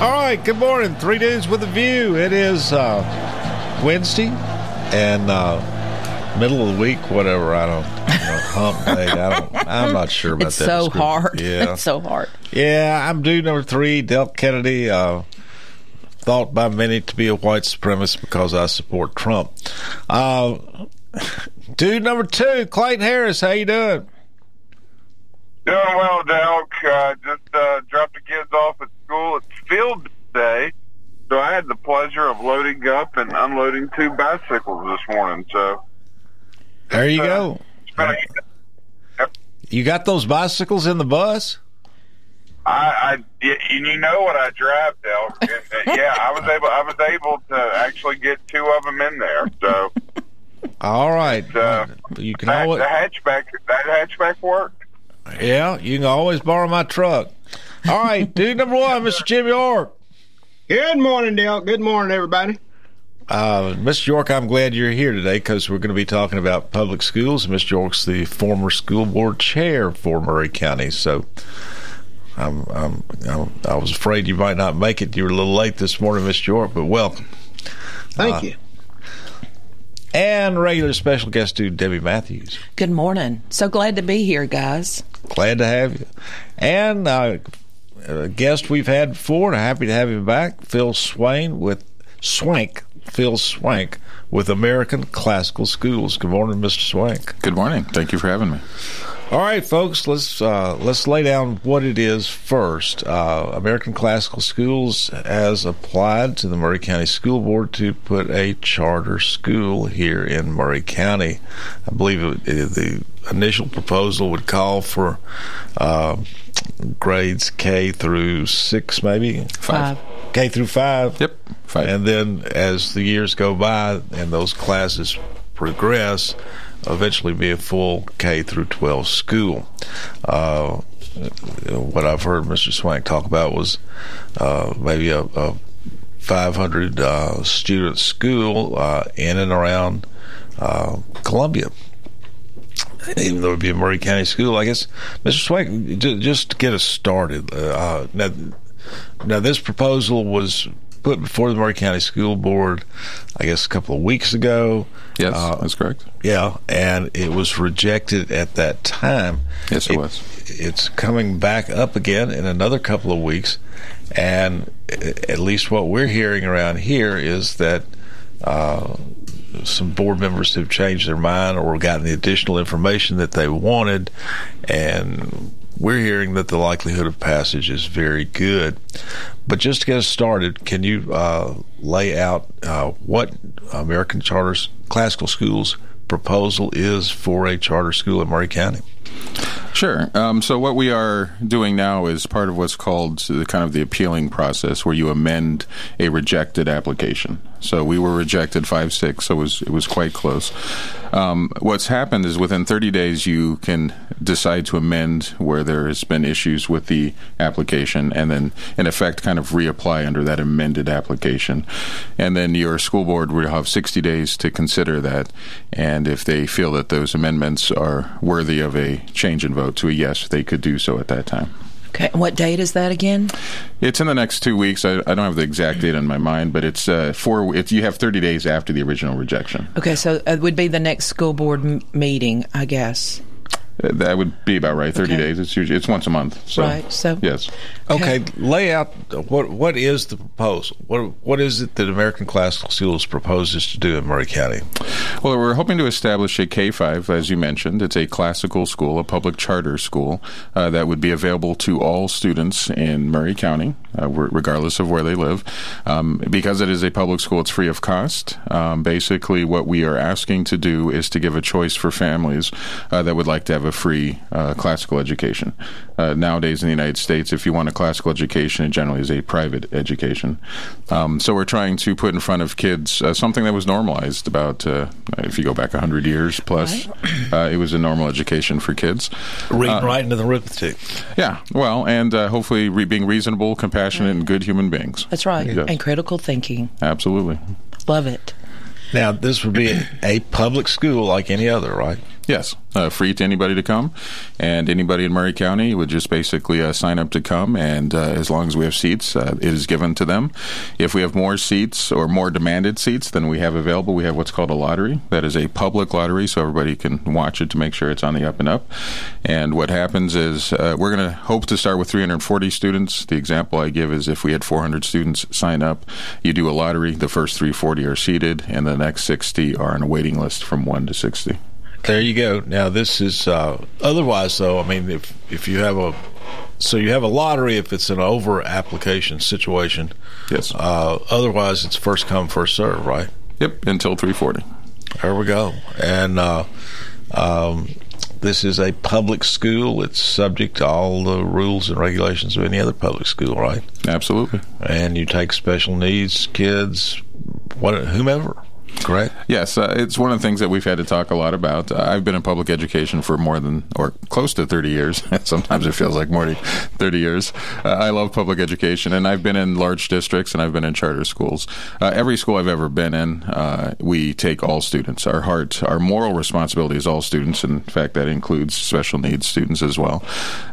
All right, good morning. Three Dudes with a View. It is uh, Wednesday and uh, middle of the week, whatever. I don't know, hump day. I don't, I'm not sure about It's that. so description. hard. Yeah. It's so hard. Yeah, I'm dude number three, Delk Kennedy. Uh, thought by many to be a white supremacist because I support Trump. Uh, dude number two, Clayton Harris. How you doing? Doing well, Delk. Uh, just uh, dropped the kids off at school. It's field day, so I had the pleasure of loading up and unloading two bicycles this morning. So There you uh, go. it's been a- You got those bicycles in the bus? I, I and you know what I drive. And, uh, yeah, I was able. I was able to actually get two of them in there. So All right. uh, you can that, always, the hatchback, that hatchback worked. yeah, you can always borrow my truck. All right, dude number one, Mr. Jim York. Good morning, Dale. Good morning, everybody. Uh, Mr. York, I'm glad you're here today because we're going to be talking about public schools. Mr. York's the former school board chair for Maury County, so I'm, I'm, I'm, I was afraid you might not make it. You were a little late this morning, Mr. York, but welcome. Thank Uh, you. And regular special guest dude Debbie Matthews. Good morning. So glad to be here, guys. Glad to have you. And uh, a guest we've had before, and happy to have him back, Phil Swain with Schwenk. Phil Schwenk with American Classical Schools. Good morning, Mr. Schwenk. Good morning. Thank you for having me. All right, folks, let's uh, let's lay down what it is first. Uh, American Classical Schools has applied to the Maury County School Board to put a charter school here in Maury County. I believe it, it, the initial proposal would call for uh, grades K through six, maybe Five. K through five. Yep. Five. And then as the years go by and those classes progress, eventually be a full K through 12 school. Uh, what I've heard Mr. Schwenk talk about was uh, maybe a, a 500 uh, student school uh, in and around uh, Columbia. Even though it'd be a Maury County school, I guess, Mr. Schwenk, just to get us started. Uh, now, now, this proposal was put before the Maury County School Board, I guess, a couple of weeks ago. yes, Uh, that's correct. yeah, and it was rejected at that time. Yes, it was. It's coming back up again in another couple of weeks, and at least what we're hearing around here is that uh, some board members have changed their mind or gotten the additional information that they wanted, and we're hearing that the likelihood of passage is very good. But just to get us started, can you uh, lay out uh, what American Charter Classical Schools proposal is for a charter school in Maury County? Sure. Um, so what we are doing now is part of what's called the kind of the appealing process, where you amend a rejected application. So we were rejected five six, so it was it was quite close. Um, what's happened is within 30 days you can decide to amend where there has been issues with the application, and then in effect kind of reapply under that amended application, and then your school board will have 60 days to consider that, and if they feel that those amendments are worthy of a change in vote to a yes, they could do so at that time. Okay. and What date is that again? It's in the next two weeks. I, I don't have the exact date in my mind, but it's uh, four. It's you have 30 days after the original rejection. Okay, so it would be the next school board m- meeting, I guess. That would be about right. 30 Okay. days. It's usually it's once a month. So, Right, so- yes. Okay, lay out what what is the proposal? What what is it that American Classical Schools proposes to do in Maury County? Well, we're hoping to establish a K 5, as you mentioned. It's a classical school, a public charter school uh, that would be available to all students in Maury County, uh, regardless of where they live. Um, because it is a public school, it's free of cost. Um, basically, what we are asking to do is to give a choice for families uh, that would like to have a a free uh, classical education. Uh, nowadays in the United States, if you want a classical education, it generally is a private education. Um, so we're trying to put in front of kids uh, something that was normalized about, uh, if you go back 100 years plus, uh, it was a normal education for kids. Reading, writing, and arithmetic. Yeah, well, and uh, hopefully re- being reasonable, compassionate, and good human beings. That's right. Yes. And critical thinking. Absolutely. Love it. Now, this would be a, a public school like any other, right? Yes, uh, free to anybody to come, and anybody in Maury County would just basically uh, sign up to come, and uh, as long as we have seats, uh, it is given to them. If we have more seats or more demanded seats than we have available, we have what's called a lottery. That is a public lottery, so everybody can watch it to make sure it's on the up and up. And what happens is uh, we're going to hope to start with 340 students. The example I give is if we had 400 students sign up, you do a lottery. The first 340 are seated, and the next 60 are on a waiting list from one to 60. There you go. Now, this is uh, otherwise, though. I mean, if if you have a so you have a lottery if it's an over application situation. Yes. Uh, otherwise, it's first come first serve, right? Yep, until 340. There we go. And uh, um, this is a public school. It's subject to all the rules and regulations of any other public school, right? Absolutely. And you take special needs kids, what whomever. Correct. Yes, uh, it's one of the things that we've had to talk a lot about. Uh, I've been in public education for more than, or close to 30 years. Sometimes it feels like more than 30 years. Uh, I love public education, and I've been in large districts and I've been in charter schools. Uh, every school I've ever been in, uh, we take all students. Our heart, our moral responsibility is all students. In fact, that includes special needs students as well.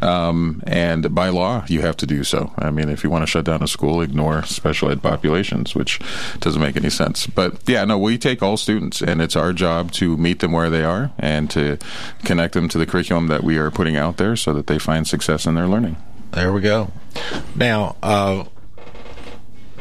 Um, and by law, you have to do so. I mean, if you want to shut down a school, ignore special ed populations, which doesn't make any sense. But yeah, no, we take all students, and it's our job to meet them where they are and to connect them to the curriculum that we are putting out there so that they find success in their learning. There we go. Now, uh,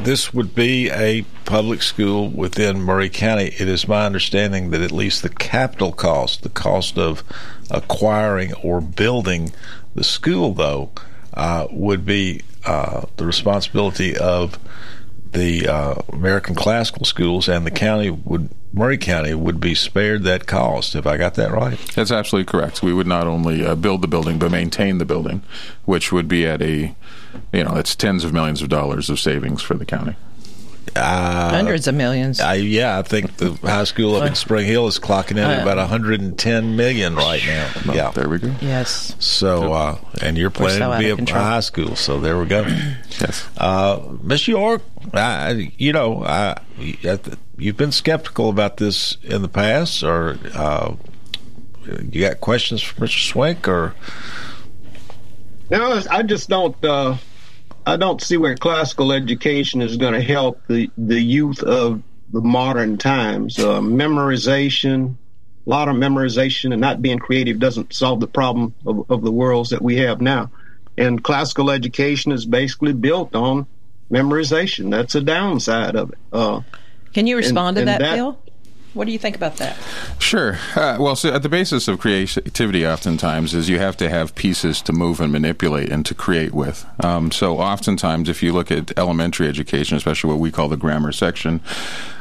this would be a public school within Maury County. It is my understanding that at least the capital cost, the cost of acquiring or building the school, though, uh, would be uh, the responsibility of the uh, American Classical Schools, and the county would Maury County would be spared that cost. If I got that right? That's absolutely correct. We would not only uh, build the building but maintain the building, which would be at a, you know, it's tens of millions of dollars of savings for the county. Uh, Hundreds of millions. I, yeah, I think the high school up in Spring Hill is clocking in at about 110 million right now. Well, yeah, there we go. yes. So, uh, and you're planning so to be a control. high school, so there we go. Yes. Uh, Miss York, I, you know, I, you've been skeptical about this in the past, or uh, you got questions for Mr. Schwenk, or No, I just don't. I don't see where classical education is going to help the the youth of the modern times. Uh, memorization, a lot of memorization, and not being creative doesn't solve the problem of, of the worlds that we have now. And classical education is basically built on memorization. That's a downside of it. Uh, Can you respond and to that, that- Bill? What do you think about that? Sure. Uh, well, so at the basis of creativity, oftentimes, is you have to have pieces to move and manipulate and to create with. Um, so, oftentimes, if you look at elementary education, especially what we call the grammar section,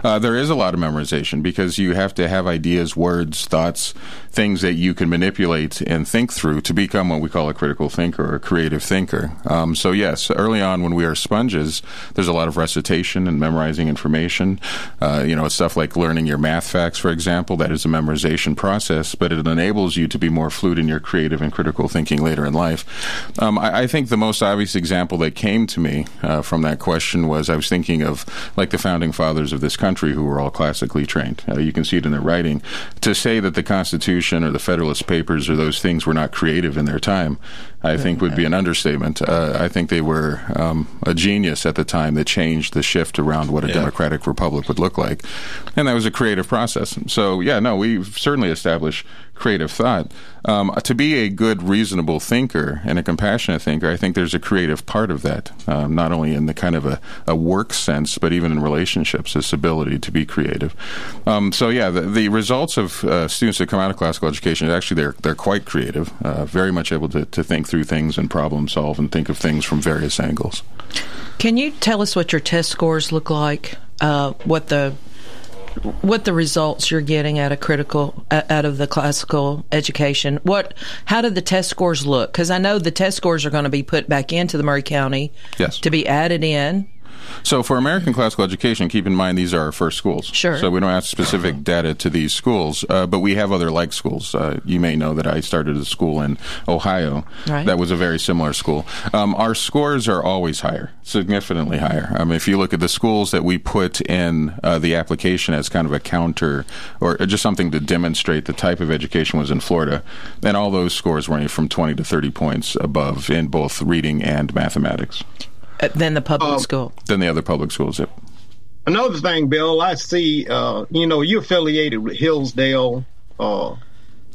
uh, there is a lot of memorization because you have to have ideas, words, thoughts, things that you can manipulate and think through to become what we call a critical thinker or a creative thinker. Um, so, yes, early on when we are sponges, there's a lot of recitation and memorizing information. Uh, you know, stuff like learning your math facts, for example. That is a memorization process, but it enables you to be more fluid in your creative and critical thinking later in life. Um, I, I think the most obvious example that came to me uh, from that question was I was thinking of like the founding fathers of this country who were all classically trained. Uh, you can see it in their writing. To say that the Constitution or the Federalist Papers or those things were not creative in their time, I think would be an understatement. Uh, I think they were um, a genius at the time that changed the shift around what a democratic republic would look like, and that was a creative process. So yeah, no, we've certainly established creative thought. Um, to be a good, reasonable thinker and a compassionate thinker, I think there's a creative part of that, um, not only in the kind of a, a work sense, but even in relationships, this ability to be creative. Um, so yeah, the, the results of uh, students that come out of classical education actually they're they're quite creative, uh, very much able to, to think through things and problem solve and think of things from various angles. Can you tell us what your test scores look like? Uh, what the what the results you're getting out of critical uh, out of the classical education. What how did the test scores look? Because I know the test scores are going to be put back into the Maury County Yes. to be added in. So for American classical education, keep in mind these are our first schools. Sure. So we don't have specific data to these schools, uh, but we have other like schools. Uh, you may know that I started a school in Ohio Right. that was a very similar school. Um, our scores are always higher, significantly higher. Um, if you look at the schools that we put in uh, the application as kind of a counter or just something to demonstrate the type of education was in Florida, then all those scores were from 20 to 30 points above in both reading and mathematics uh, Than the public Um, school. than the other public schools. Yep. Another thing, Bill, I see, uh, you know, you're affiliated with Hillsdale uh,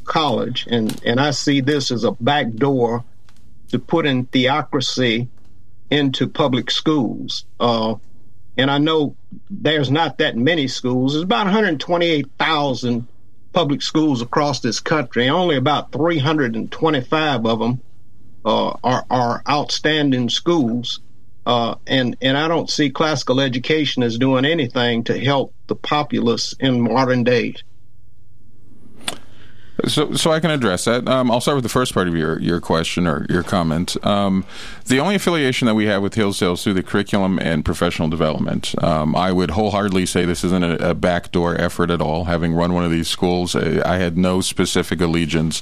College, and, and I see this as a back door to put in theocracy into public schools. Uh, and I know there's not that many schools. There's about 128,000 public schools across this country. Only about 325 of them uh, are, are outstanding schools. Uh, and and I don't see classical education as doing anything to help the populace in modern days. So, so I can address that. Um, I'll start with the first part of your, your question or your comment. Um, the only affiliation that we have with Hillsdale is through the curriculum and professional development. Um, I would wholeheartedly say this isn't a, a backdoor effort at all. Having run one of these schools, I, I had no specific allegiance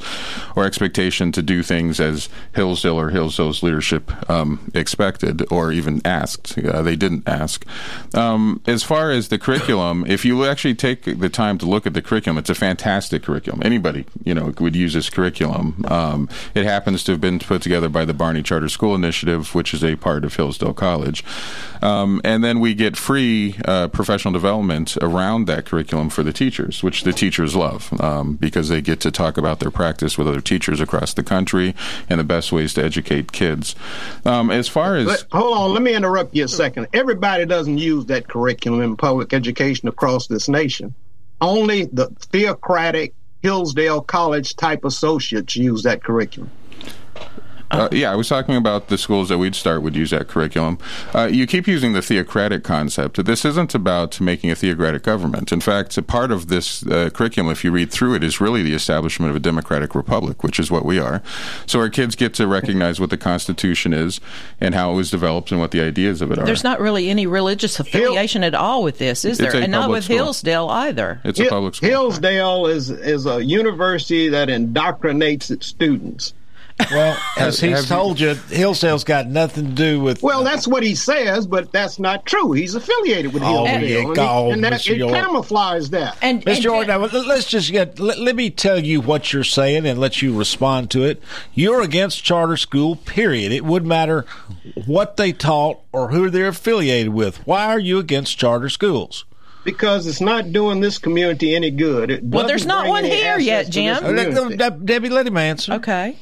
or expectation to do things as Hillsdale or Hillsdale's leadership um, expected or even asked. Uh, they didn't ask. Um, as far as the curriculum, if you actually take the time to look at the curriculum, it's a fantastic curriculum. Anybody, you know, would use this curriculum. Um, it happens to have been put together by the Barney Charter School Initiative, which is a part of Hillsdale College. Um, and then we get free uh, professional development around that curriculum for the teachers, which the teachers love um, because they get to talk about their practice with other teachers across the country and the best ways to educate kids. Um, as far as Let, hold on, let me interrupt you a second. Everybody doesn't use that curriculum in public education across this nation. Only the theocratic Hillsdale College type associates use that curriculum. Uh, yeah, I was talking about the schools that we'd start would use that curriculum. Uh, you keep using the theocratic concept. This isn't about making a theocratic government. In fact, a part of this uh, curriculum, if you read through it, is really the establishment of a democratic republic, which is what we are. So our kids get to recognize what the Constitution is and how it was developed and what the ideas of it are. There's not really any religious affiliation at all with this, is It's there? And not with school. Hillsdale either. it's a public school. Hillsdale is is a university that indoctrinates its students. Well, as Have- he's have told you, Hillsdale's got nothing to do with. Well, that's what he says, but that's not true. He's affiliated with Oh, Hillsdale, yeah, and, he, and that, Mr. it York. camouflages that. And, Mr. and- Jordan, now, let- let's just get. Let, let me tell you what you're saying and let you respond to it. You're against charter school. Period. It wouldn't matter what they taught or who they're affiliated with. Why are you against charter schools? because it's not doing this community any good. Well, there's doesn't one here yet, Jim. Uh, let- let- Debbie, let him answer. Okay.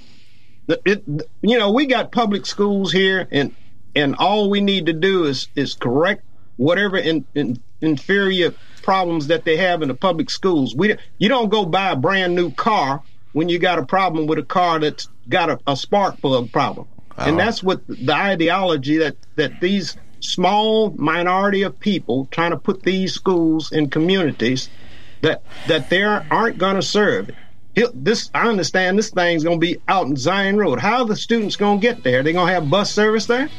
It, you know, we got public schools here, and and all we need to do is is correct whatever in, in, inferior problems that they have in the public schools. We you don't go buy a brand new car when you got a problem with a car that's got a, a spark plug problem, and oh. that's what the ideology that that these small minority of people trying to put these schools in communities that that they aren't going to serve. He'll- This I understand. This thing's going to be out in Zion Road. How are the students going to get there? They going to have bus service there?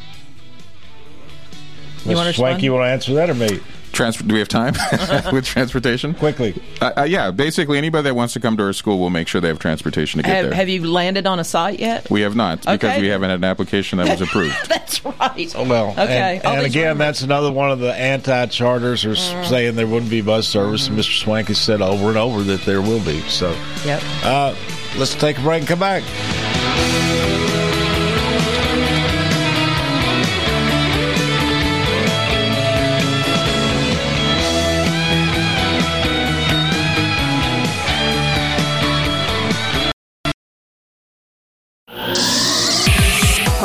You wanna Mr. Schwenk, you want to answer that or me? Transfer, do we have time with transportation? Quickly. Uh, uh, yeah, basically anybody that wants to come to our school will make sure they have transportation to get Have, there. have you landed on a site yet? we have not because we haven't had an application that was approved. That's right. Oh, well, okay. and, and again, rumors. that's another one of the anti-charters are Mm. saying there wouldn't be bus service, and Mr. Schwenk has said over and over that there will be. So, Yep. uh, let's take a break and come back.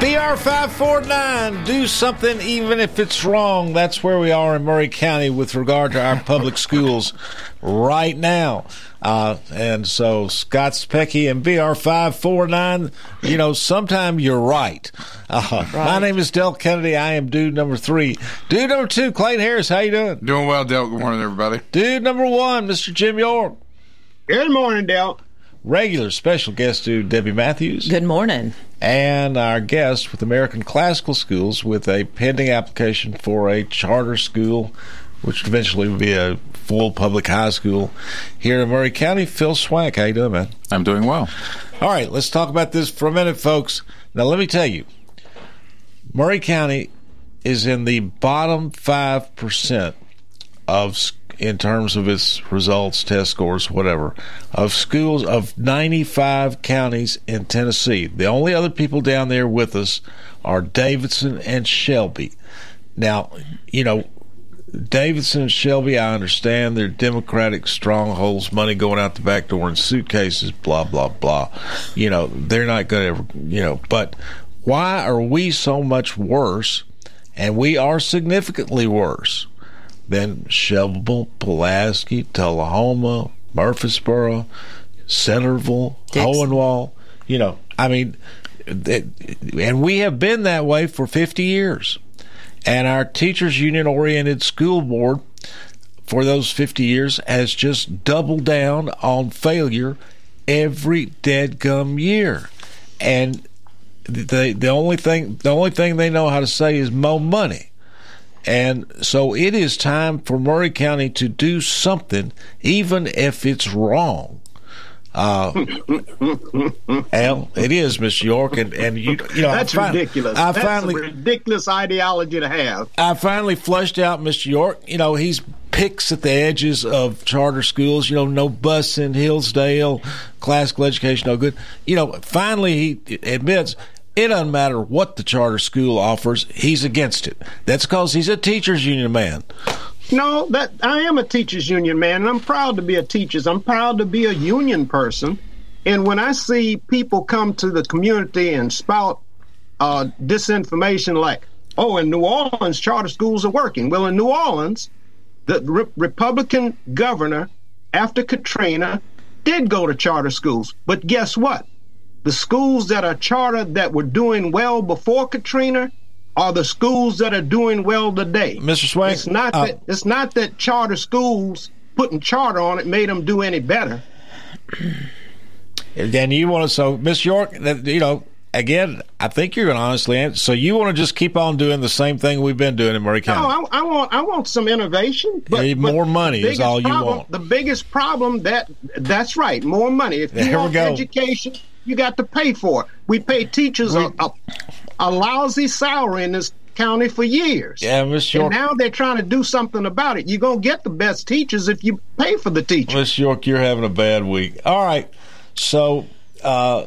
BR549, do something even if it's wrong. That's where we are in Maury County with regard to our public schools right now. Uh, and so Scott Specky and BR549, you know, sometime you're right. Uh, right. My name is Delk Kennedy. I am dude number three. Dude number two, Clayton Harris, how you doing? Doing well, Del. Good morning, everybody. Dude number one, Mr. Jim York. Good morning, Del regular special guest to Debbie Matthews. Good morning. And our guest with American Classical Schools with a pending application for a charter school, which eventually will be a full public high school here in Maury County. Phil Schwenk, how you doing, man? I'm doing well. All right, let's talk about this for a minute, folks. Now, let me tell you, Maury County is in the bottom five percent of in terms of its results, test scores, whatever, of schools of 95 counties in Tennessee. The only other people down there with us are Davidson and Shelby. Now, you know, Davidson and Shelby, I understand they're Democratic strongholds, money going out the back door in suitcases, blah, blah, blah. You know, they're not going to you know, but why are we so much worse? And we are significantly worse then Shelbyville, Pulaski, Tullahoma, Murfreesboro, Centerville, Dickson. Hohenwald. You know, I mean, and we have been that way for 50 years. And our teachers union oriented school board for those 50 years has just doubled down on failure every dead gum year. And the the only thing the only thing they know how to say is more money. And so it is time for Maury County to do something, even if it's wrong. Uh, Al, it is, Miss York, and, and you, you know that's I ridiculous. I that's finally, a ridiculous ideology to have. I finally flushed out Mr. York. You know he's picks at the edges of charter schools. You know, no bus in Hillsdale, classical education, no good. You know, finally he admits it doesn't matter what the charter school offers, he's against it. That's because he's a teachers union man. No, that I am a teachers union man, and I'm proud to be a teachers. I'm proud to be a union person. And when I see people come to the community and spout uh, disinformation like, "Oh, in New Orleans, charter schools are working," well, in New Orleans, the re- Republican governor after Katrina did go to charter schools, but guess what? The schools that are chartered that were doing well before Katrina are the schools that are doing well today. Mr. Schwenk, it's not uh, that it's not that charter schools putting charter on it made them do any better. Then you want to so Miss York, you know, again, I think you're going to honestly answer. So you want to just keep on doing the same thing we've been doing in Maury County? No, I, I want I want some innovation. But, yeah, more money is all problem, you want. The biggest problem that that's right, more money. If you want education, you got to pay for it. We pay teachers a, a, a lousy salary in this county for years. Yeah, Miss York. And now they're trying to do something about it. You're gonna get the best teachers if you pay for the teachers. Miss York, you're having a bad week. All right, so. Uh,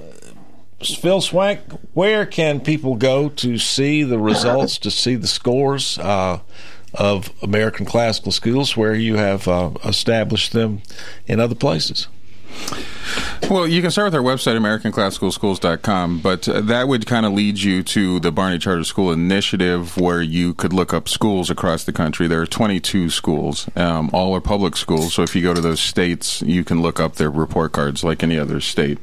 Phil Schwenk, where can people go to see the results, to see the scores uh, of American classical schools where you have uh, established them in other places? Well, you can start with our website, AmericanClassicalSchools.com, but uh, that would kind of lead you to the Barney Charter School Initiative, where you could look up schools across the country. There are 22 schools. Um, all are public schools, so if you go to those states, you can look up their report cards like any other state.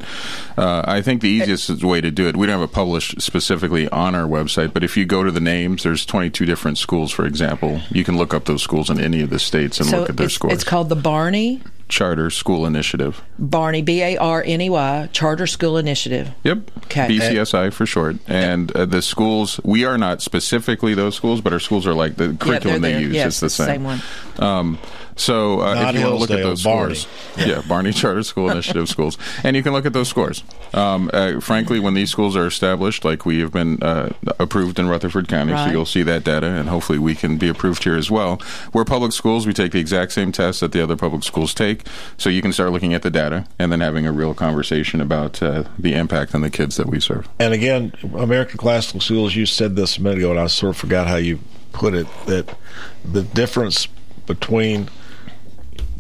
Uh, I think the easiest way to do it, we don't have it published specifically on our website, but if you go to the names, there's 22 different schools, for example. You can look up those schools in any of the states and so look at their it's, scores. it's called the Barney Charter School Initiative. Barney B A R N E Y Charter School Initiative. Yep. Okay. BCSI for short. And uh, the schools, we are not specifically those schools, but our schools are like the curriculum they use. Yes, it's the it's the same. same one. Um, so uh, if you want to look at those Barney. scores, yeah. Barney Charter School Initiative schools, and you can look at those scores. Um, uh, frankly, when these schools are established, like we have been uh, approved in Rutherford County, so you'll see that data, and hopefully we can be approved here as well. We're public schools; we take the exact same tests that the other public schools take, so you can start looking at the data and then having a real conversation about uh, the impact on the kids that we serve. And again, American Classical Schools, you said this a minute ago, and I sort of forgot how you put it, that the difference between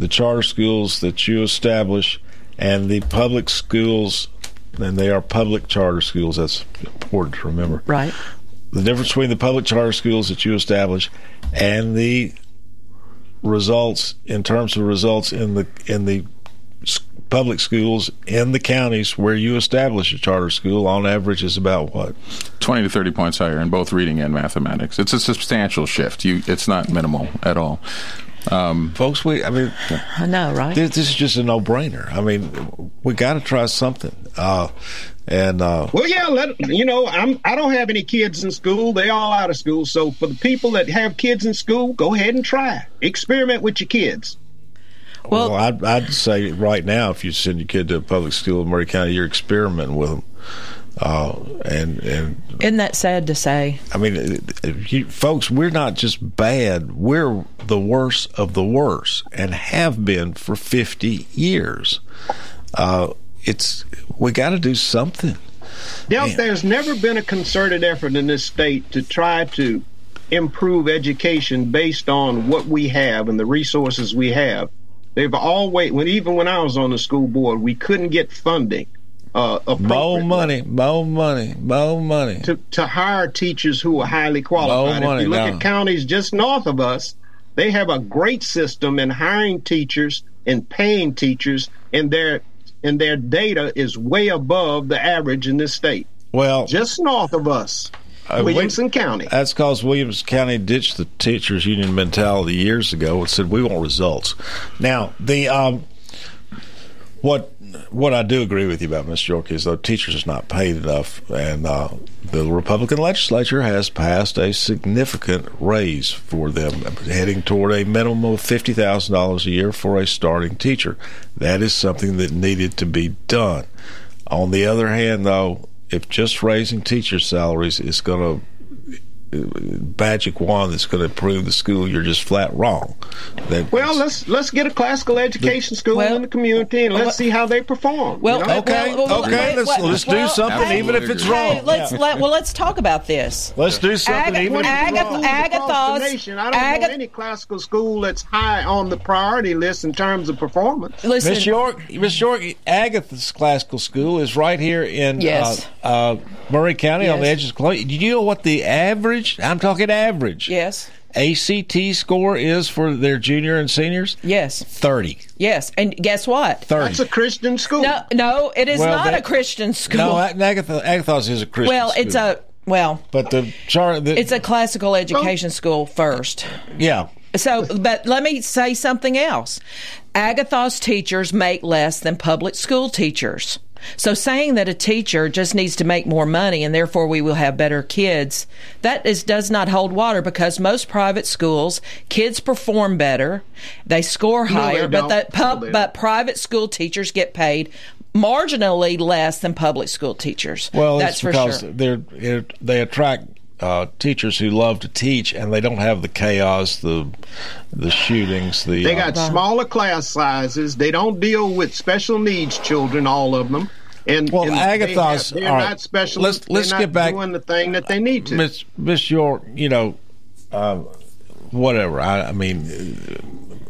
the charter schools that you establish and the public schools, and they are public charter schools, that's important to remember. Right. The difference between the public charter schools that you establish and the results in terms of results in the in the public schools in the counties where you establish a charter school on average is about what 20 to 30 points higher in both reading and mathematics. It's a substantial shift. You, it's not minimal at all. Um, folks we i mean I know, right? this, this is just a no-brainer i mean we got to try something uh and uh Well, yeah, let you know. I'm. I don't have any kids in school. They all out of school. So for the people that have kids in school, go ahead and try. Experiment with your kids. Well, I'd, I'd say right now if you send your kid to a public school in maury county you're experimenting with them uh and and Isn't that sad to say? I mean, if you, folks, we're not just bad. We're the worst of the worst and have been for 50 years. Uh, it's we got to do something. Now, there's never been a concerted effort in this state to try to improve education based on what we have and the resources we have. They've always, when even when I was on the school board, we couldn't get funding. Uh, More money, more money, more money. to, to hire teachers who are highly qualified. money if you look now. at counties just north of us, they have a great system in hiring teachers and paying teachers, and their and their data is way above the average in this state. Well, just north of us, Uh, Williamson County. That's because Williams County ditched the teachers' union mentality years ago and said we want results. Now, the um, what what I do agree with you about, Mr. York, is though teachers is not paid enough, and uh, the Republican legislature has passed a significant raise for them, heading toward a minimum of fifty thousand dollars a year for a starting teacher. That is something that needed to be done. On the other hand, though, if just raising teachers' salaries is going to magic wand that's going to improve the school, you're just flat wrong. That, Well, let's let's get a classical education school in the community and let's see how they perform. Well, you know? okay, okay, let's- let's do something, even if it's wrong. Hey, wrong. let's Yeah. let well let's talk about this. Let's do something, Aga- even if it's Aga- wrong. Across the Agathos. nation, I don't Aga- know any classical school that's high on the priority list in terms of performance. Miss York, Miss York, Agathos Classical School is right here in Yes. uh, uh, Murray County on the Yes. edges of Columbia. Do you know what the average? I'm talking average. Yes. ACT score is for their junior and seniors. Yes. Thirty. Yes, and guess what? Thirty. That's a Christian school. No, no, it is Well, not that- a Christian school. No, Agatha, Agathos is a Christian. well, it's school. a well, But the chart. The, it's a classical education school first. yeah. So, but let me say something else. Agathos teachers make less than public school teachers. So saying that a teacher just needs to make more money and therefore we will have better kids, that is does not hold water because most private schools, kids perform better, they score No, they higher, but that pub, No, but private school teachers get paid marginally less than public school teachers. Well, that's it's for because sure. they're, they're they attract uh, teachers who love to teach, and they don't have the chaos, the the shootings, the They uh, got smaller class sizes. They don't deal with special needs children, all of them. And Well, and Agathos- they are all right. not special. Let's- let's they're get not back- doing the thing that they need to. Miss Miss York, you know, uh, whatever. I, I mean, uh,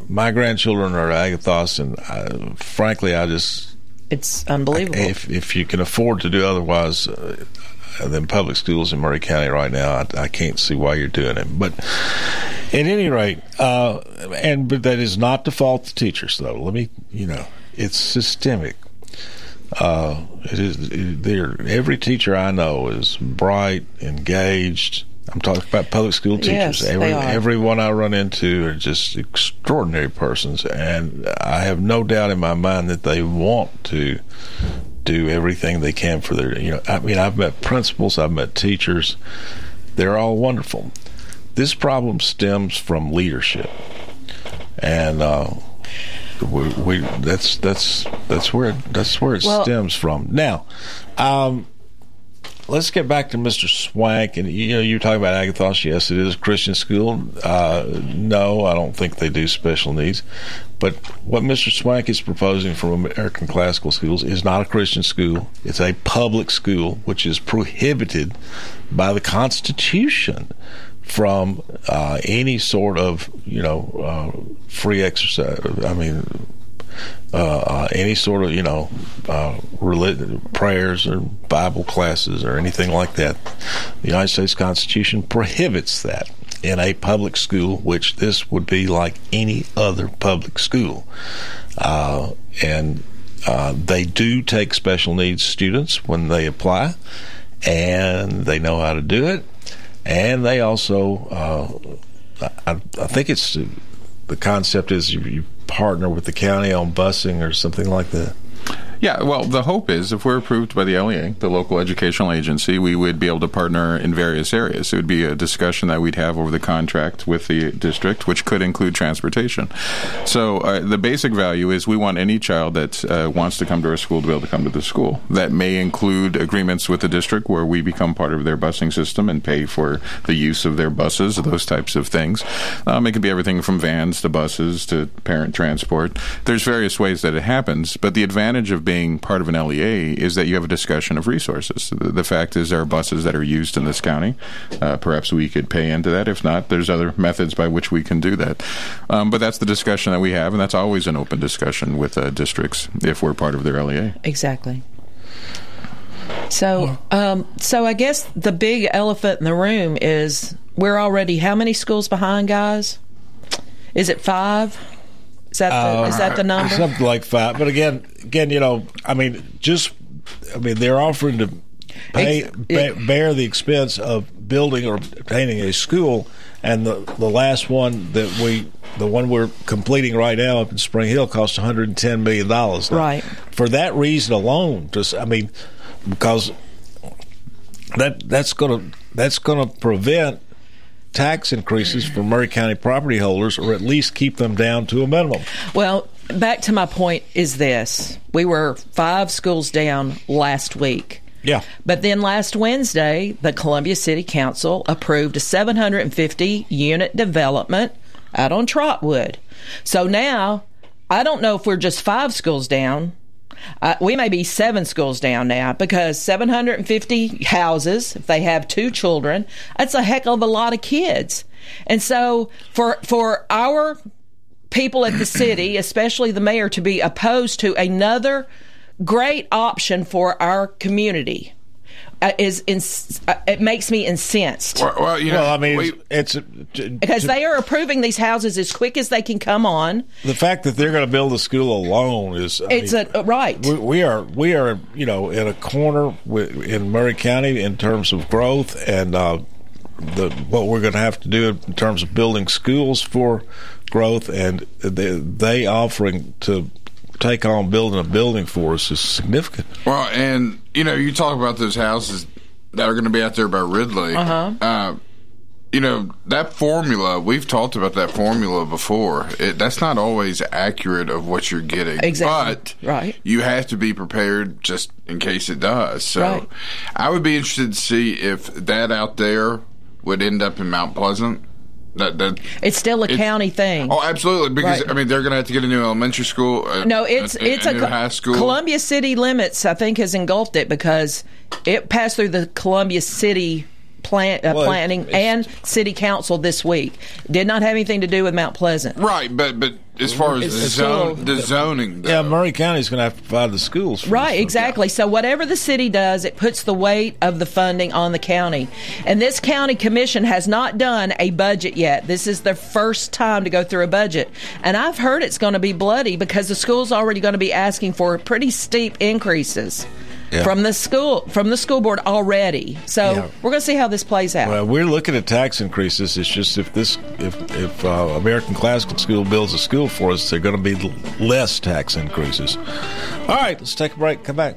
my grandchildren are Agathos, and I, frankly, I just It's unbelievable. If if you can afford to do otherwise uh, than public schools in Maury County right now, I, I can't see why you're doing it. But at any rate, uh, and but that is not the fault of the teachers, though. Let me, you know, it's systemic. Uh, it is. There, every teacher I know is bright, engaged. I'm talking about public school teachers. Yes, they every everyone I run into are just extraordinary persons, and I have no doubt in my mind that they want to do everything they can for their. You know, I mean, I've met principals, I've met teachers. They're all wonderful. This problem stems from leadership, and uh, we, we that's that's that's where it, that's where it Well- stems from. Now, um, let's get back to Mr. Schwenk. And you know, you talking about Agathos. Yes, it is a Christian school. Uh, no, I don't think they do special needs. But what Mr. Schwenk is proposing for American classical schools is not a Christian school. It's a public school, which is prohibited by the Constitution from uh, any sort of you know uh, free exercise. I mean, uh, uh, any sort of you know uh, relig- prayers or Bible classes or anything like that. The United States Constitution prohibits that in a public school, which this would be like any other public school, uh, and they do take special needs students when they apply, and they know how to do it, and they also. I, I think it's the concept is you, you partner with the county on busing or something like that. Yeah, well, the hope is if we're approved by the LEA, the local educational agency, we would be able to partner in various areas. It would be a discussion that we'd have over the contract with the district, which could include transportation. So uh, the basic value is we want any child that uh, wants to come to our school to be able to come to the school. That may include agreements with the district where we become part of their busing system and pay for the use of their buses, those types of things. Um, it could be everything from vans to buses to parent transport. There's various ways that it happens, but the advantage of being part of an LEA is that you have a discussion of resources. The, fact is, there are buses that are used in this county. Uh, perhaps we could pay into that. If not, there's other methods by which we can do that. Um, but that's the discussion that we have, and that's always an open discussion with uh, districts if we're part of their LEA. Exactly. So, um, so I guess the big elephant in the room is we're already how many schools behind, guys? Is it five? Is that the, is that the number? Uh, Something like five. But again, again, you know, I mean, just, I mean, they're offering to pay ba- bear the expense of building or obtaining a school, and the the last one that we, the one we're completing right now up in Spring Hill, cost 110 million dollars. Right. For that reason alone, just I mean, because that that's gonna that's gonna prevent tax increases for Maury County property holders, or at least keep them down to a minimum. Well, back to my point is this: we were five schools down last week. Yeah. But then last Wednesday, the Columbia City Council approved a 750 unit development out on Trotwood. So now, I don't know if we're just five schools down. Uh, we may be seven schools down now because 750 houses, if they have two children, that's a heck of a lot of kids. And so for for our people at the city, especially the mayor, to be opposed to another great option for our community is ins- uh, it makes me incensed Well, you know, I mean, it's, because they are approving these houses as quick as they can come on. the fact that they're going to build a school alone is. I It's mean, a right. we, we are we are you know in a corner wi- in Maury County in terms of growth and uh, the what we're going to have to do in terms of building schools for growth and they, they offering to take on building a building for us is significant. Well, and you know, you talk about those houses that are going to be out there by Ridley. Uh-huh. Uh, you know that formula. We've talked about that formula before. It, that's not always accurate of what you're getting. Exactly. But right. you have to be prepared just in case it does. So, Right. I would be interested to see if that out there would end up in Mount Pleasant. That that It's still a It- county thing. Oh, absolutely. Because Right. I mean, they're going to have to get a new elementary school. A, No, it's a, it's a, a, high school. Columbia City limits. I think has engulfed it because it passed through the Columbia City plant, uh, Well, planning and city council this week. Did not have anything to do with Mount Pleasant. Right, but but as far as the the zone, the zoning, Yeah, Maury County is going to have to provide the schools. For Right, exactly. So whatever the city does, it puts the weight of the funding on the county. And this county commission has not done a budget yet. This is their first time to go through a budget. And I've heard it's going to be bloody because the school's already going to be asking for pretty steep increases. Yeah. From the school, from the school board already. So Yeah. we're going to see how this plays out. Well, we're looking at tax increases. It's just if this, if if uh, American Classical School builds a school for us, they're going to be less tax increases. All right, let's take a break. Come back.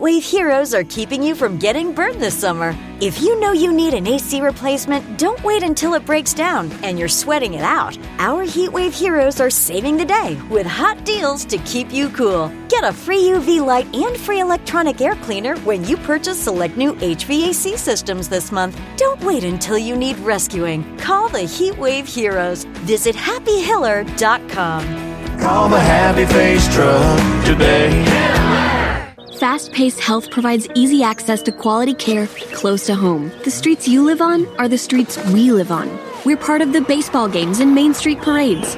Heatwave Heroes are keeping you from getting burned this summer. If you know you need an AC replacement, don't wait until it breaks down and you're sweating it out. Our Heatwave Heroes are saving the day with hot deals to keep you cool. Get a free UV light and free electronic air cleaner when you purchase select new HVAC systems this month. Don't wait until you need rescuing. Call the Heatwave Heroes. Visit happyhiller.com. Call the Happy Face Truck today. Fast Pace Health provides easy access to quality care close to home. The streets you live on are the streets we live on. We're part of the baseball games and Main Street parades.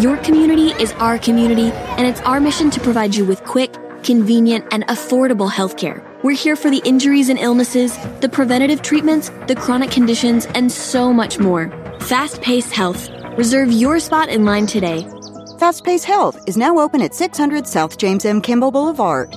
Your community is our community, and it's our mission to provide you with quick, convenient, and affordable health care. We're here for the injuries and illnesses, the preventative treatments, the chronic conditions, and so much more. Fast Pace Health. Reserve your spot in line today. Fast Pace Health is now open at 600 South James M. Campbell Boulevard.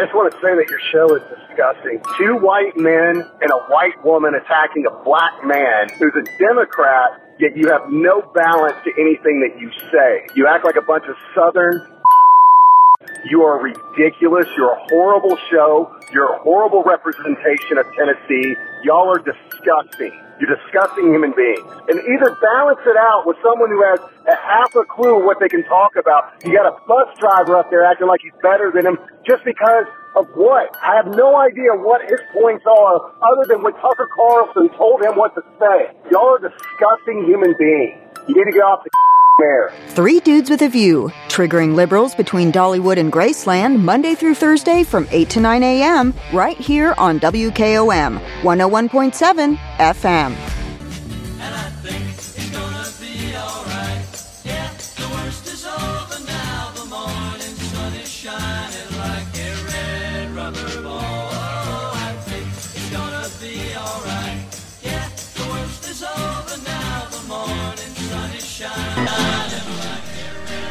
I just want to say that your show is disgusting. Two white men and a white woman attacking a black man who's a Democrat, yet you have no balance to anything that you say. You act like a bunch of Southern You are ridiculous. You're a horrible show. You're a horrible representation of Tennessee. Y'all are disgusting. You're disgusting human beings. And either balance it out with someone who has a half a clue what they can talk about. You got a bus driver up there acting like he's better than him just because of what? I have no idea what his points are other than what Tucker Carlson told him what to say. Y'all are disgusting human beings. You need to get off the mayor. Three Dudes with a View, triggering liberals between Dollywood and Graceland Monday through Thursday from 8 to 9 a.m. right here on WKOM 101.7 FM.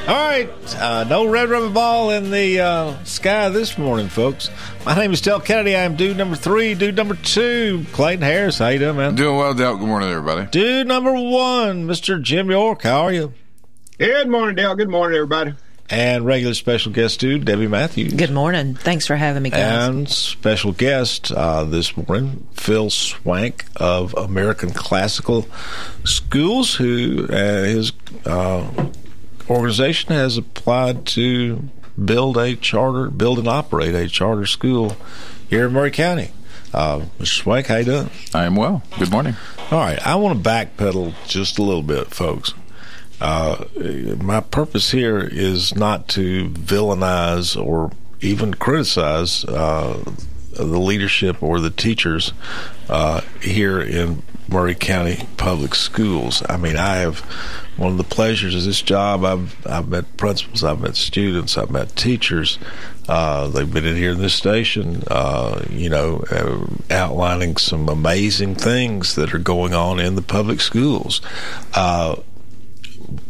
All right, uh, no red rubber ball in the uh, sky this morning, folks. My name is Delk Kennedy. I am dude number three. Dude number two, Clayton Harris. How you doing, man? Doing well, Delk. Good morning, everybody. Dude number one, Mr. Jim York. How are you? Good morning, Dale. Good morning, everybody. And regular special guest dude, Debbie Matthews. Good morning. Thanks for having me, guys. And special guest uh, this morning, Phil Schwenk of American Classical Schools, who uh, his uh, organization has applied to build a charter, build and operate a charter school here in Maury County. Uh, Mr. Schwenk, how you doing? I am well. Good morning. All right, I want to backpedal just a little bit, folks. Uh, my purpose here is not to villainize or even criticize uh, the leadership or the teachers uh, here in Maury County Public Schools. I mean, I have one of the pleasures of this job. I've I've met principals, I've met students, I've met teachers. Uh, they've been in here in this station, uh, you know, uh, outlining some amazing things that are going on in the public schools. Uh,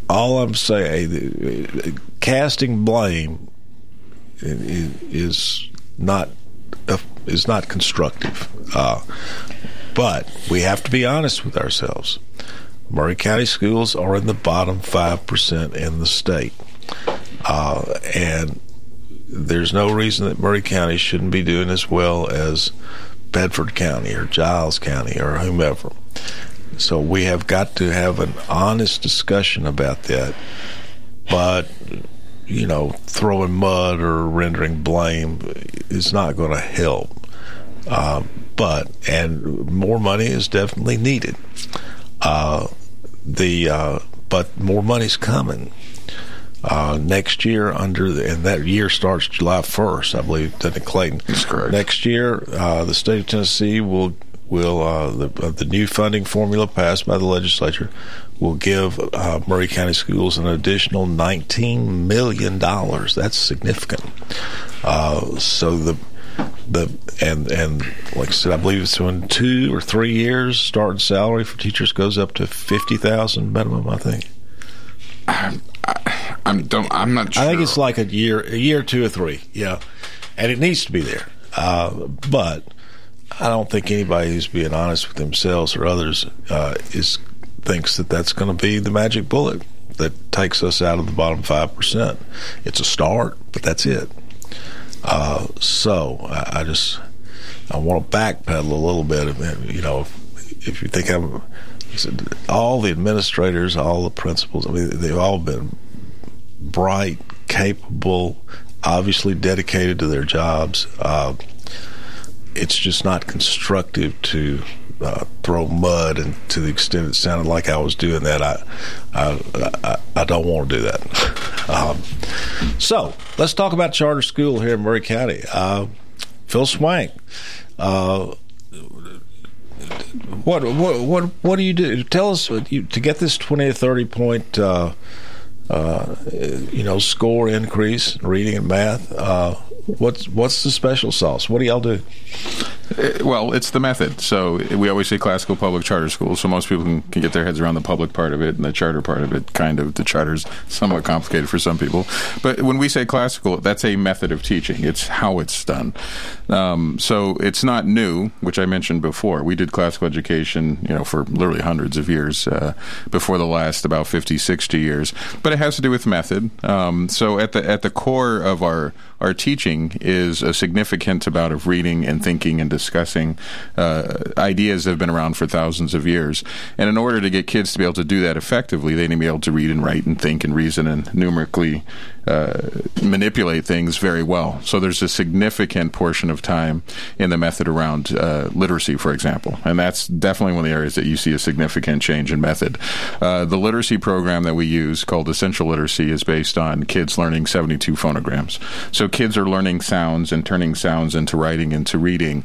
all I'm saying, casting blame is not is not constructive. But we have to be honest with ourselves. Maury County schools are in the bottom five percent in the state, uh, and there's no reason that Maury County shouldn't be doing as well as Bedford County or Giles County or whomever. So we have got to have an honest discussion about that. But, you know, throwing mud or rendering blame is not going to help. Uh, but, and more money is definitely needed. Uh, the, uh, but more money's coming. Uh, next year, under the, and that year starts July 1st, I believe, doesn't Clayton? That's correct. Next year, uh, the state of Tennessee will will uh, the uh, the new funding formula passed by the legislature will give uh, Maury County Schools an additional nineteen million dollars. That's significant. Uh, so the the and and like I said, I believe it's in two or three years. Starting salary for teachers goes up to fifty thousand minimum. I think. I, I'm don't. I'm not. Sure. I think it's like a year, a year, two or three. Yeah, and it needs to be there. Uh, but I don't think anybody who's being honest with themselves or others uh, is thinks that that's going to be the magic bullet that takes us out of the bottom five percent. It's a start, but that's it. Uh, so I, I, just I want to backpedal a little bit. You know, if, if you think I'm all the administrators, all the principals, I mean, they've all been bright, capable, obviously dedicated to their jobs. Uh, it's just not constructive to uh, throw mud, and to the extent it sounded like I was doing that, I I, I, I don't want to do that. um, so let's talk about charter school here in Maury County. Uh, Phil Schwenk. Uh, what what what what do you do? Tell us you, to get this twenty or thirty point, uh, uh, you know, score increase in reading and math. What's what's the special sauce? What do y'all do? Uh, Well, it's the method. So we always say classical public charter schools. So most people can, can get their heads around the public part of it and the charter part of it. Kind of the charter's somewhat complicated for some people. But when we say classical, that's a method of teaching. It's how it's done. Um, so it's not new, which I mentioned before. We did classical education, you know, for literally hundreds of years uh, before the last about 50, 60 years. But it has to do with method. Um, so at the at the core of our are teaching is a significant amount of reading and thinking and discussing uh, ideas that have been around for thousands of years. And in order to get kids to be able to do that effectively, they need to be able to read and write and think and reason and numerically uh, manipulate things very well. So there's a significant portion of time in the method around uh, literacy, for example, and that's definitely one of the areas that you see a significant change in method. Uh, the literacy program that we use, called Essential Literacy, is based on kids learning 72 phonograms. So kids are learning sounds and turning sounds into writing into reading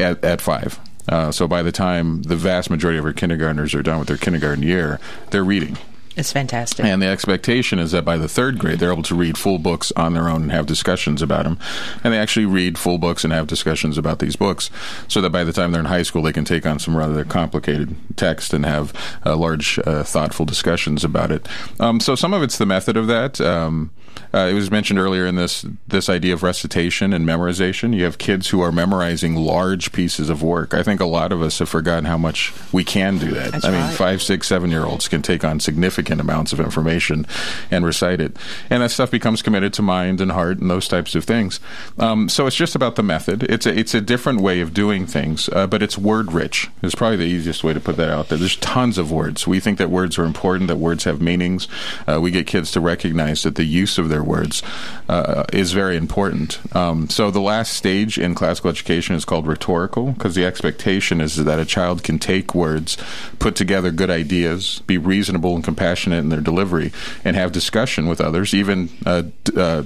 at, at five. Uh, so by the time the vast majority of our kindergartners are done with their kindergarten year, they're reading. It's fantastic. And the expectation is that by the third grade, they're able to read full books on their own and have discussions about them. And they actually read full books and have discussions about these books so that by the time they're in high school, they can take on some rather complicated text and have uh, large, uh, thoughtful discussions about it. Um, so some of it's the method of that. Um, uh, it was mentioned earlier in this this idea of recitation and memorization. You have kids who are memorizing large pieces of work. I think a lot of us have forgotten how much we can do that. That's I mean, right. five, six, seven year olds can take on significant amounts of information and recite it, and that stuff becomes committed to mind and heart and those types of things. Um, so it's just about the method. It's a it's a different way of doing things, uh, but it's word rich. Is probably the easiest way to put that out there. There's tons of words. We think that words are important. That words have meanings. Uh, we get kids to recognize that the use of their words uh, is very important. Um, so the last stage in classical education is called rhetorical because the expectation is that a child can take words, put together good ideas, be reasonable and compassionate in their delivery, and have discussion with others, even. Uh, uh,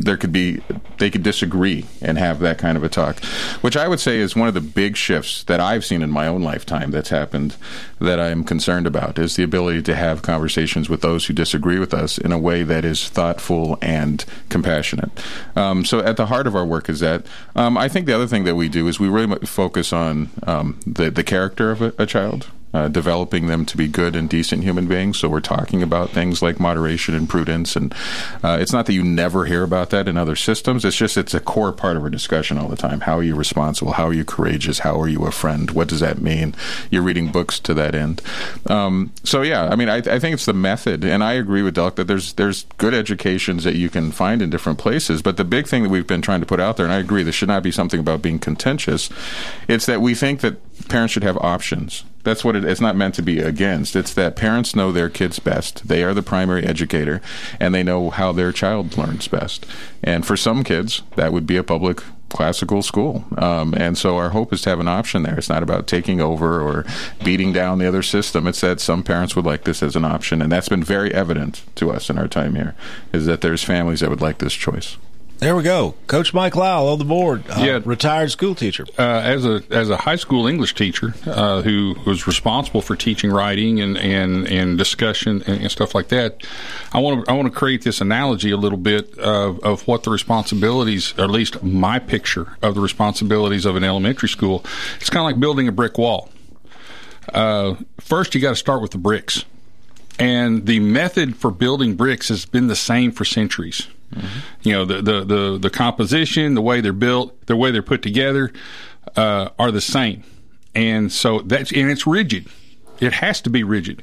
there could be they could disagree and have that kind of a talk which i would say is one of the big shifts that i've seen in my own lifetime that's happened that i'm concerned about is the ability to have conversations with those who disagree with us in a way that is thoughtful and compassionate. Um, so at the heart of our work is that um, i think the other thing that we do is we really focus on um, the, the character of a, a child uh, developing them to be good and decent human beings. So we're talking about things like moderation and prudence, and uh, it's not that you never hear about that in other systems. It's just it's a core part of our discussion all the time. How are you responsible? How are you courageous? How are you a friend? What does that mean? You're reading books to that end. Um, so yeah, I mean, I, I think it's the method, and I agree with Delk that there's there's good educations that you can find in different places. But the big thing that we've been trying to put out there, and I agree, this should not be something about being contentious. It's that we think that parents should have options. That's what it, it's not meant to be against. It's that parents know their kids best. They are the primary educator, and they know how their child learns best. And for some kids, that would be a public classical school. Um, and so our hope is to have an option there. It's not about taking over or beating down the other system. It's that some parents would like this as an option, and that's been very evident to us in our time here. Is that there's families that would like this choice. There we go. Coach Mike Lyle on the board. Uh, Yeah. Retired school teacher. uh, as a as a high school English teacher uh, who was responsible for teaching writing and and, and discussion and, and stuff like that, I want to I want to create this analogy a little bit of, of what the responsibilities, or at least my picture of the responsibilities of an elementary school. It's kind of like building a brick wall. Uh, first, you got to start with the bricks, and the method for building bricks has been the same for centuries. You know, the, the, the, the composition, the way they're built, the way they're put together uh, are the same. And so that's, and it's rigid. It has to be rigid.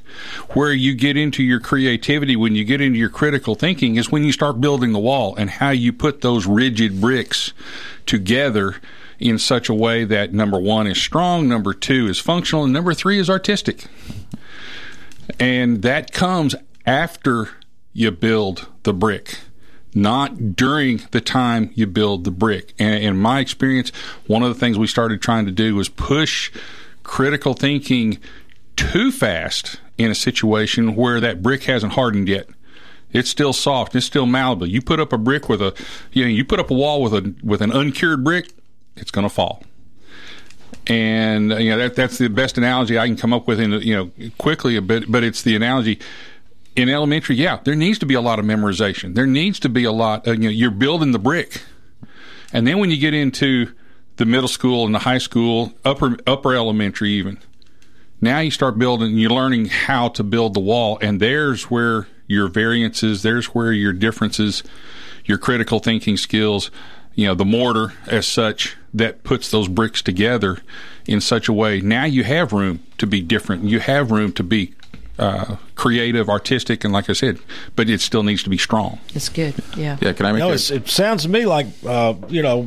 Where you get into your creativity, when you get into your critical thinking, is when you start building the wall and how you put those rigid bricks together in such a way that number one is strong, number two is functional, and number three is artistic. And that comes after you build the brick, not during the time you build the brick. And in my experience, one of the things we started trying to do was push critical thinking too fast in a situation where that brick hasn't hardened yet. It's still soft. It's still malleable. You put up a brick with a, you know, you put up a wall with a with an uncured brick, it's going to fall and you know that that's the best analogy I can come up with in you know quickly a bit, but it's the analogy in elementary. Yeah, there needs to be a lot of memorization. There needs to be a lot. Uh, you know, you're building the brick, and then when you get into the middle school and the high school, upper upper elementary even, now you start building. You're learning how to build the wall, and there's where your variances. There's where your differences, your critical thinking skills you know, the mortar as such that puts those bricks together in such a way. Now you have room to be different. You have room to be uh, creative, artistic, and like I said, but it still needs to be strong. It's good. Yeah. Yeah, can I make No, a- it's, it sounds to me like uh, you know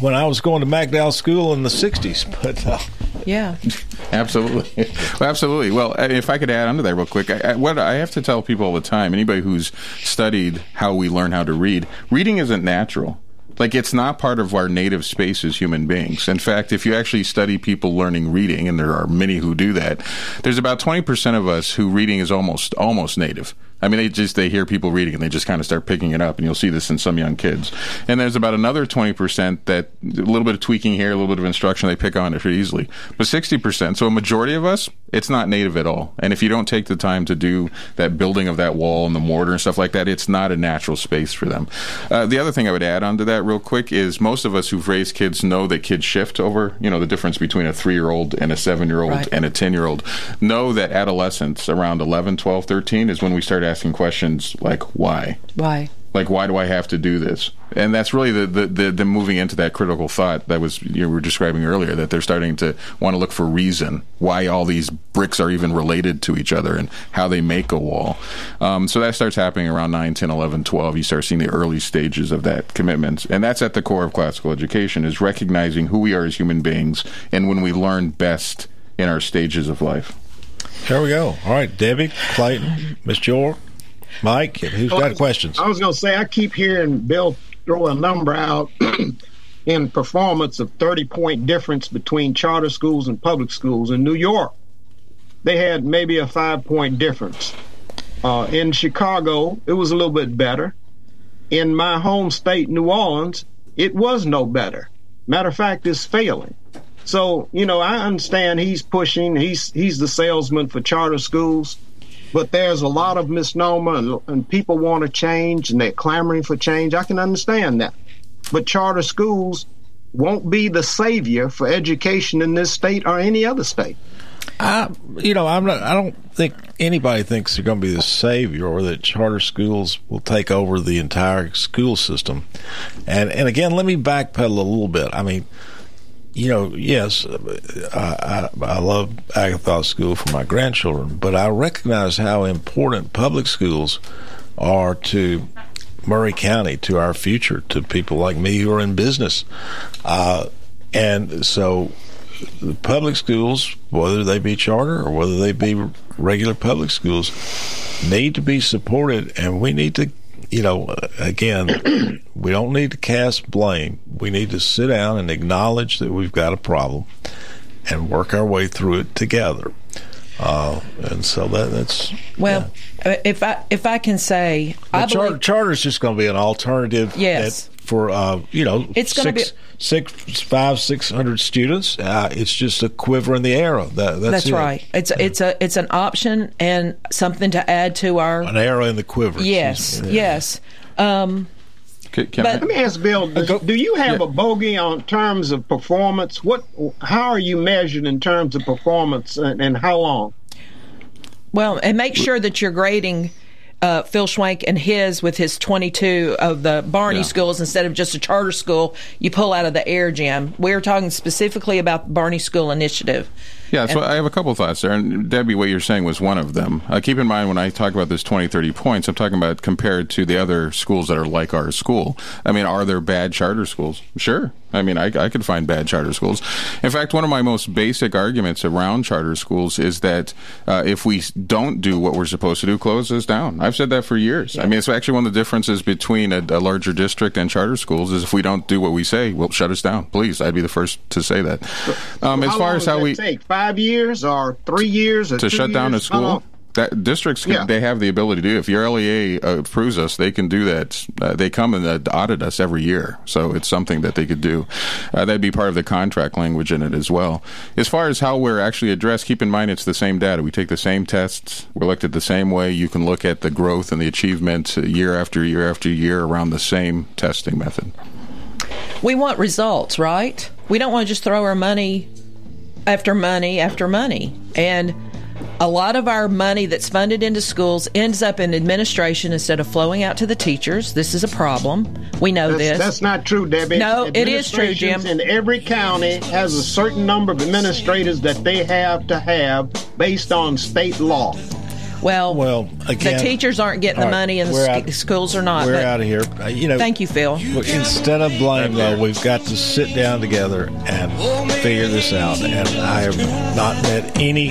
when I was going to McDowell School in the '60s, but uh, Yeah. Absolutely, well, absolutely. Well, uh, if I could add onto that real quick, I, I, what I have to tell people all the time, anybody who's studied how we learn how to read, reading isn't natural. Like it's not part of our native space as human beings. In fact, if you actually study people learning reading, and there are many who do that, there's about twenty percent of us who reading is almost almost native. I mean, they just they hear people reading and they just kind of start picking it up, and you'll see this in some young kids. And there's about another twenty percent that a little bit of tweaking here, a little bit of instruction, they pick on it pretty easily. But sixty percent, so a majority of us, it's not native at all. And if you don't take the time to do that building of that wall and the mortar and stuff like that, it's not a natural space for them. Uh, the other thing I would add onto that real quick is most of us who've raised kids know that kids shift over. You know the difference between a three-year-old and a seven-year-old Right. and a 10 year old know that adolescence around 11 12 13 is when we start asking questions like why? Why? like why do i have to do this? And that's really the the, the, the moving into that critical thought that was you were describing earlier that they're starting to want to look for reason why all these bricks are even related to each other and how they make a wall. Um, so that starts happening around 9 10 11 12 you start seeing the early stages of that commitment. And that's at the core of classical education is recognizing who we are as human beings and when we learn best in our stages of life here we go. All right, Debbie, Clayton, Miss York, Mike, who's Oh, got questions? I was going to say, I keep hearing Bill throw a number out in performance of 30 point difference between charter schools and public schools. In New York, they had maybe a five point difference. Uh, in Chicago, it was a little bit better. In my home state, New Orleans, it was no better. Matter of fact, it's failing. So, you know, I understand he's pushing, he's he's the salesman for charter schools, but there's a lot of misnomer and, and people want to change and they're clamoring for change. I can understand that. But charter schools won't be the savior for education in this state or any other state. I, you know, I'm not. I don't think anybody thinks they're going to be the savior or that charter schools will take over the entire school system. And and again, let me backpedal a little bit. I mean, you know, yes, I, I, I love Agathos School for my grandchildren, but I recognize how important public schools are to Maury County, to our future, to people like me who are in business. Uh, and so the public schools, whether they be charter or whether they be regular public schools, need to be supported, and we need to, you know, again, we don't need to cast blame. We need to sit down and acknowledge that we've got a problem and work our way through it together. Uh, and so that that's Well, uh if I if I can say, I the charter, believe charter is just going to be an alternative. Yes. at- for uh, you know, It's gonna six, be- six, five, six hundred students. Uh, it's just a quiver in the arrow. That, that's that's, it. right. It's it's a it's an option and something to add to our. An arrow in the quiver. Yes, yes. Um, Can, Let me ask Bill: Do, do you have a bogey on terms of performance? What? How are you measured in terms of performance, and, and how long? Well, and make sure that you're grading uh, Phil Schwenk and his with his 22 of the Barney Yeah. schools instead of just a charter school you pull out of the air gym. We're talking specifically about the Barney School Initiative. Yeah, so And- I have a couple of thoughts there. And Debbie, what you're saying was one of them. Uh, keep in mind when I talk about this 20, 30 points, I'm talking about compared to the other schools that are like our school. I mean, are there bad charter schools? Sure. I mean, I, I could find bad charter schools. In fact, one of my most basic arguments around charter schools is that uh, if we don't do what we're supposed to do, close us down. I've said that for years. I mean, it's actually one of the differences between a, a larger district and charter schools is if we don't do what we say, well, shut us down, please. I'd be the first to say that. Um, as far as how we take five years or three years or to two shut down a years? How school. long? That districts can, Yeah. they have the ability to do. If your LEA uh, approves us, they can do that. Uh, they come and uh, audit us every year, so it's something that they could do. Uh, that'd be part of the contract language in it as well. As far as how we're actually addressed, keep in mind it's the same data. We take the same tests. We're looked at the same way. You can look at the growth and the achievement uh, year after year after year around the same testing method. We want results, right? We don't want to just throw our money after money after money. And A lot of our money that's funded into schools ends up in administration instead of flowing out to the teachers. This is a problem. We know That's, this. that's not true, Debbie. No, it is true, Jim. In every county has a certain number of administrators that they have to have based on state law. Well, well, again, the teachers aren't getting the right, money and the out- schools are not. We're out of here. Uh, you know, Thank you, Phil. Instead of blame, though, we've got to sit down together and figure this out. And I have not met any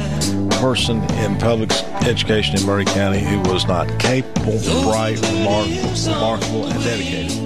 person in public education in Maury County who was not capable, bright, remarkable, remarkable and dedicated.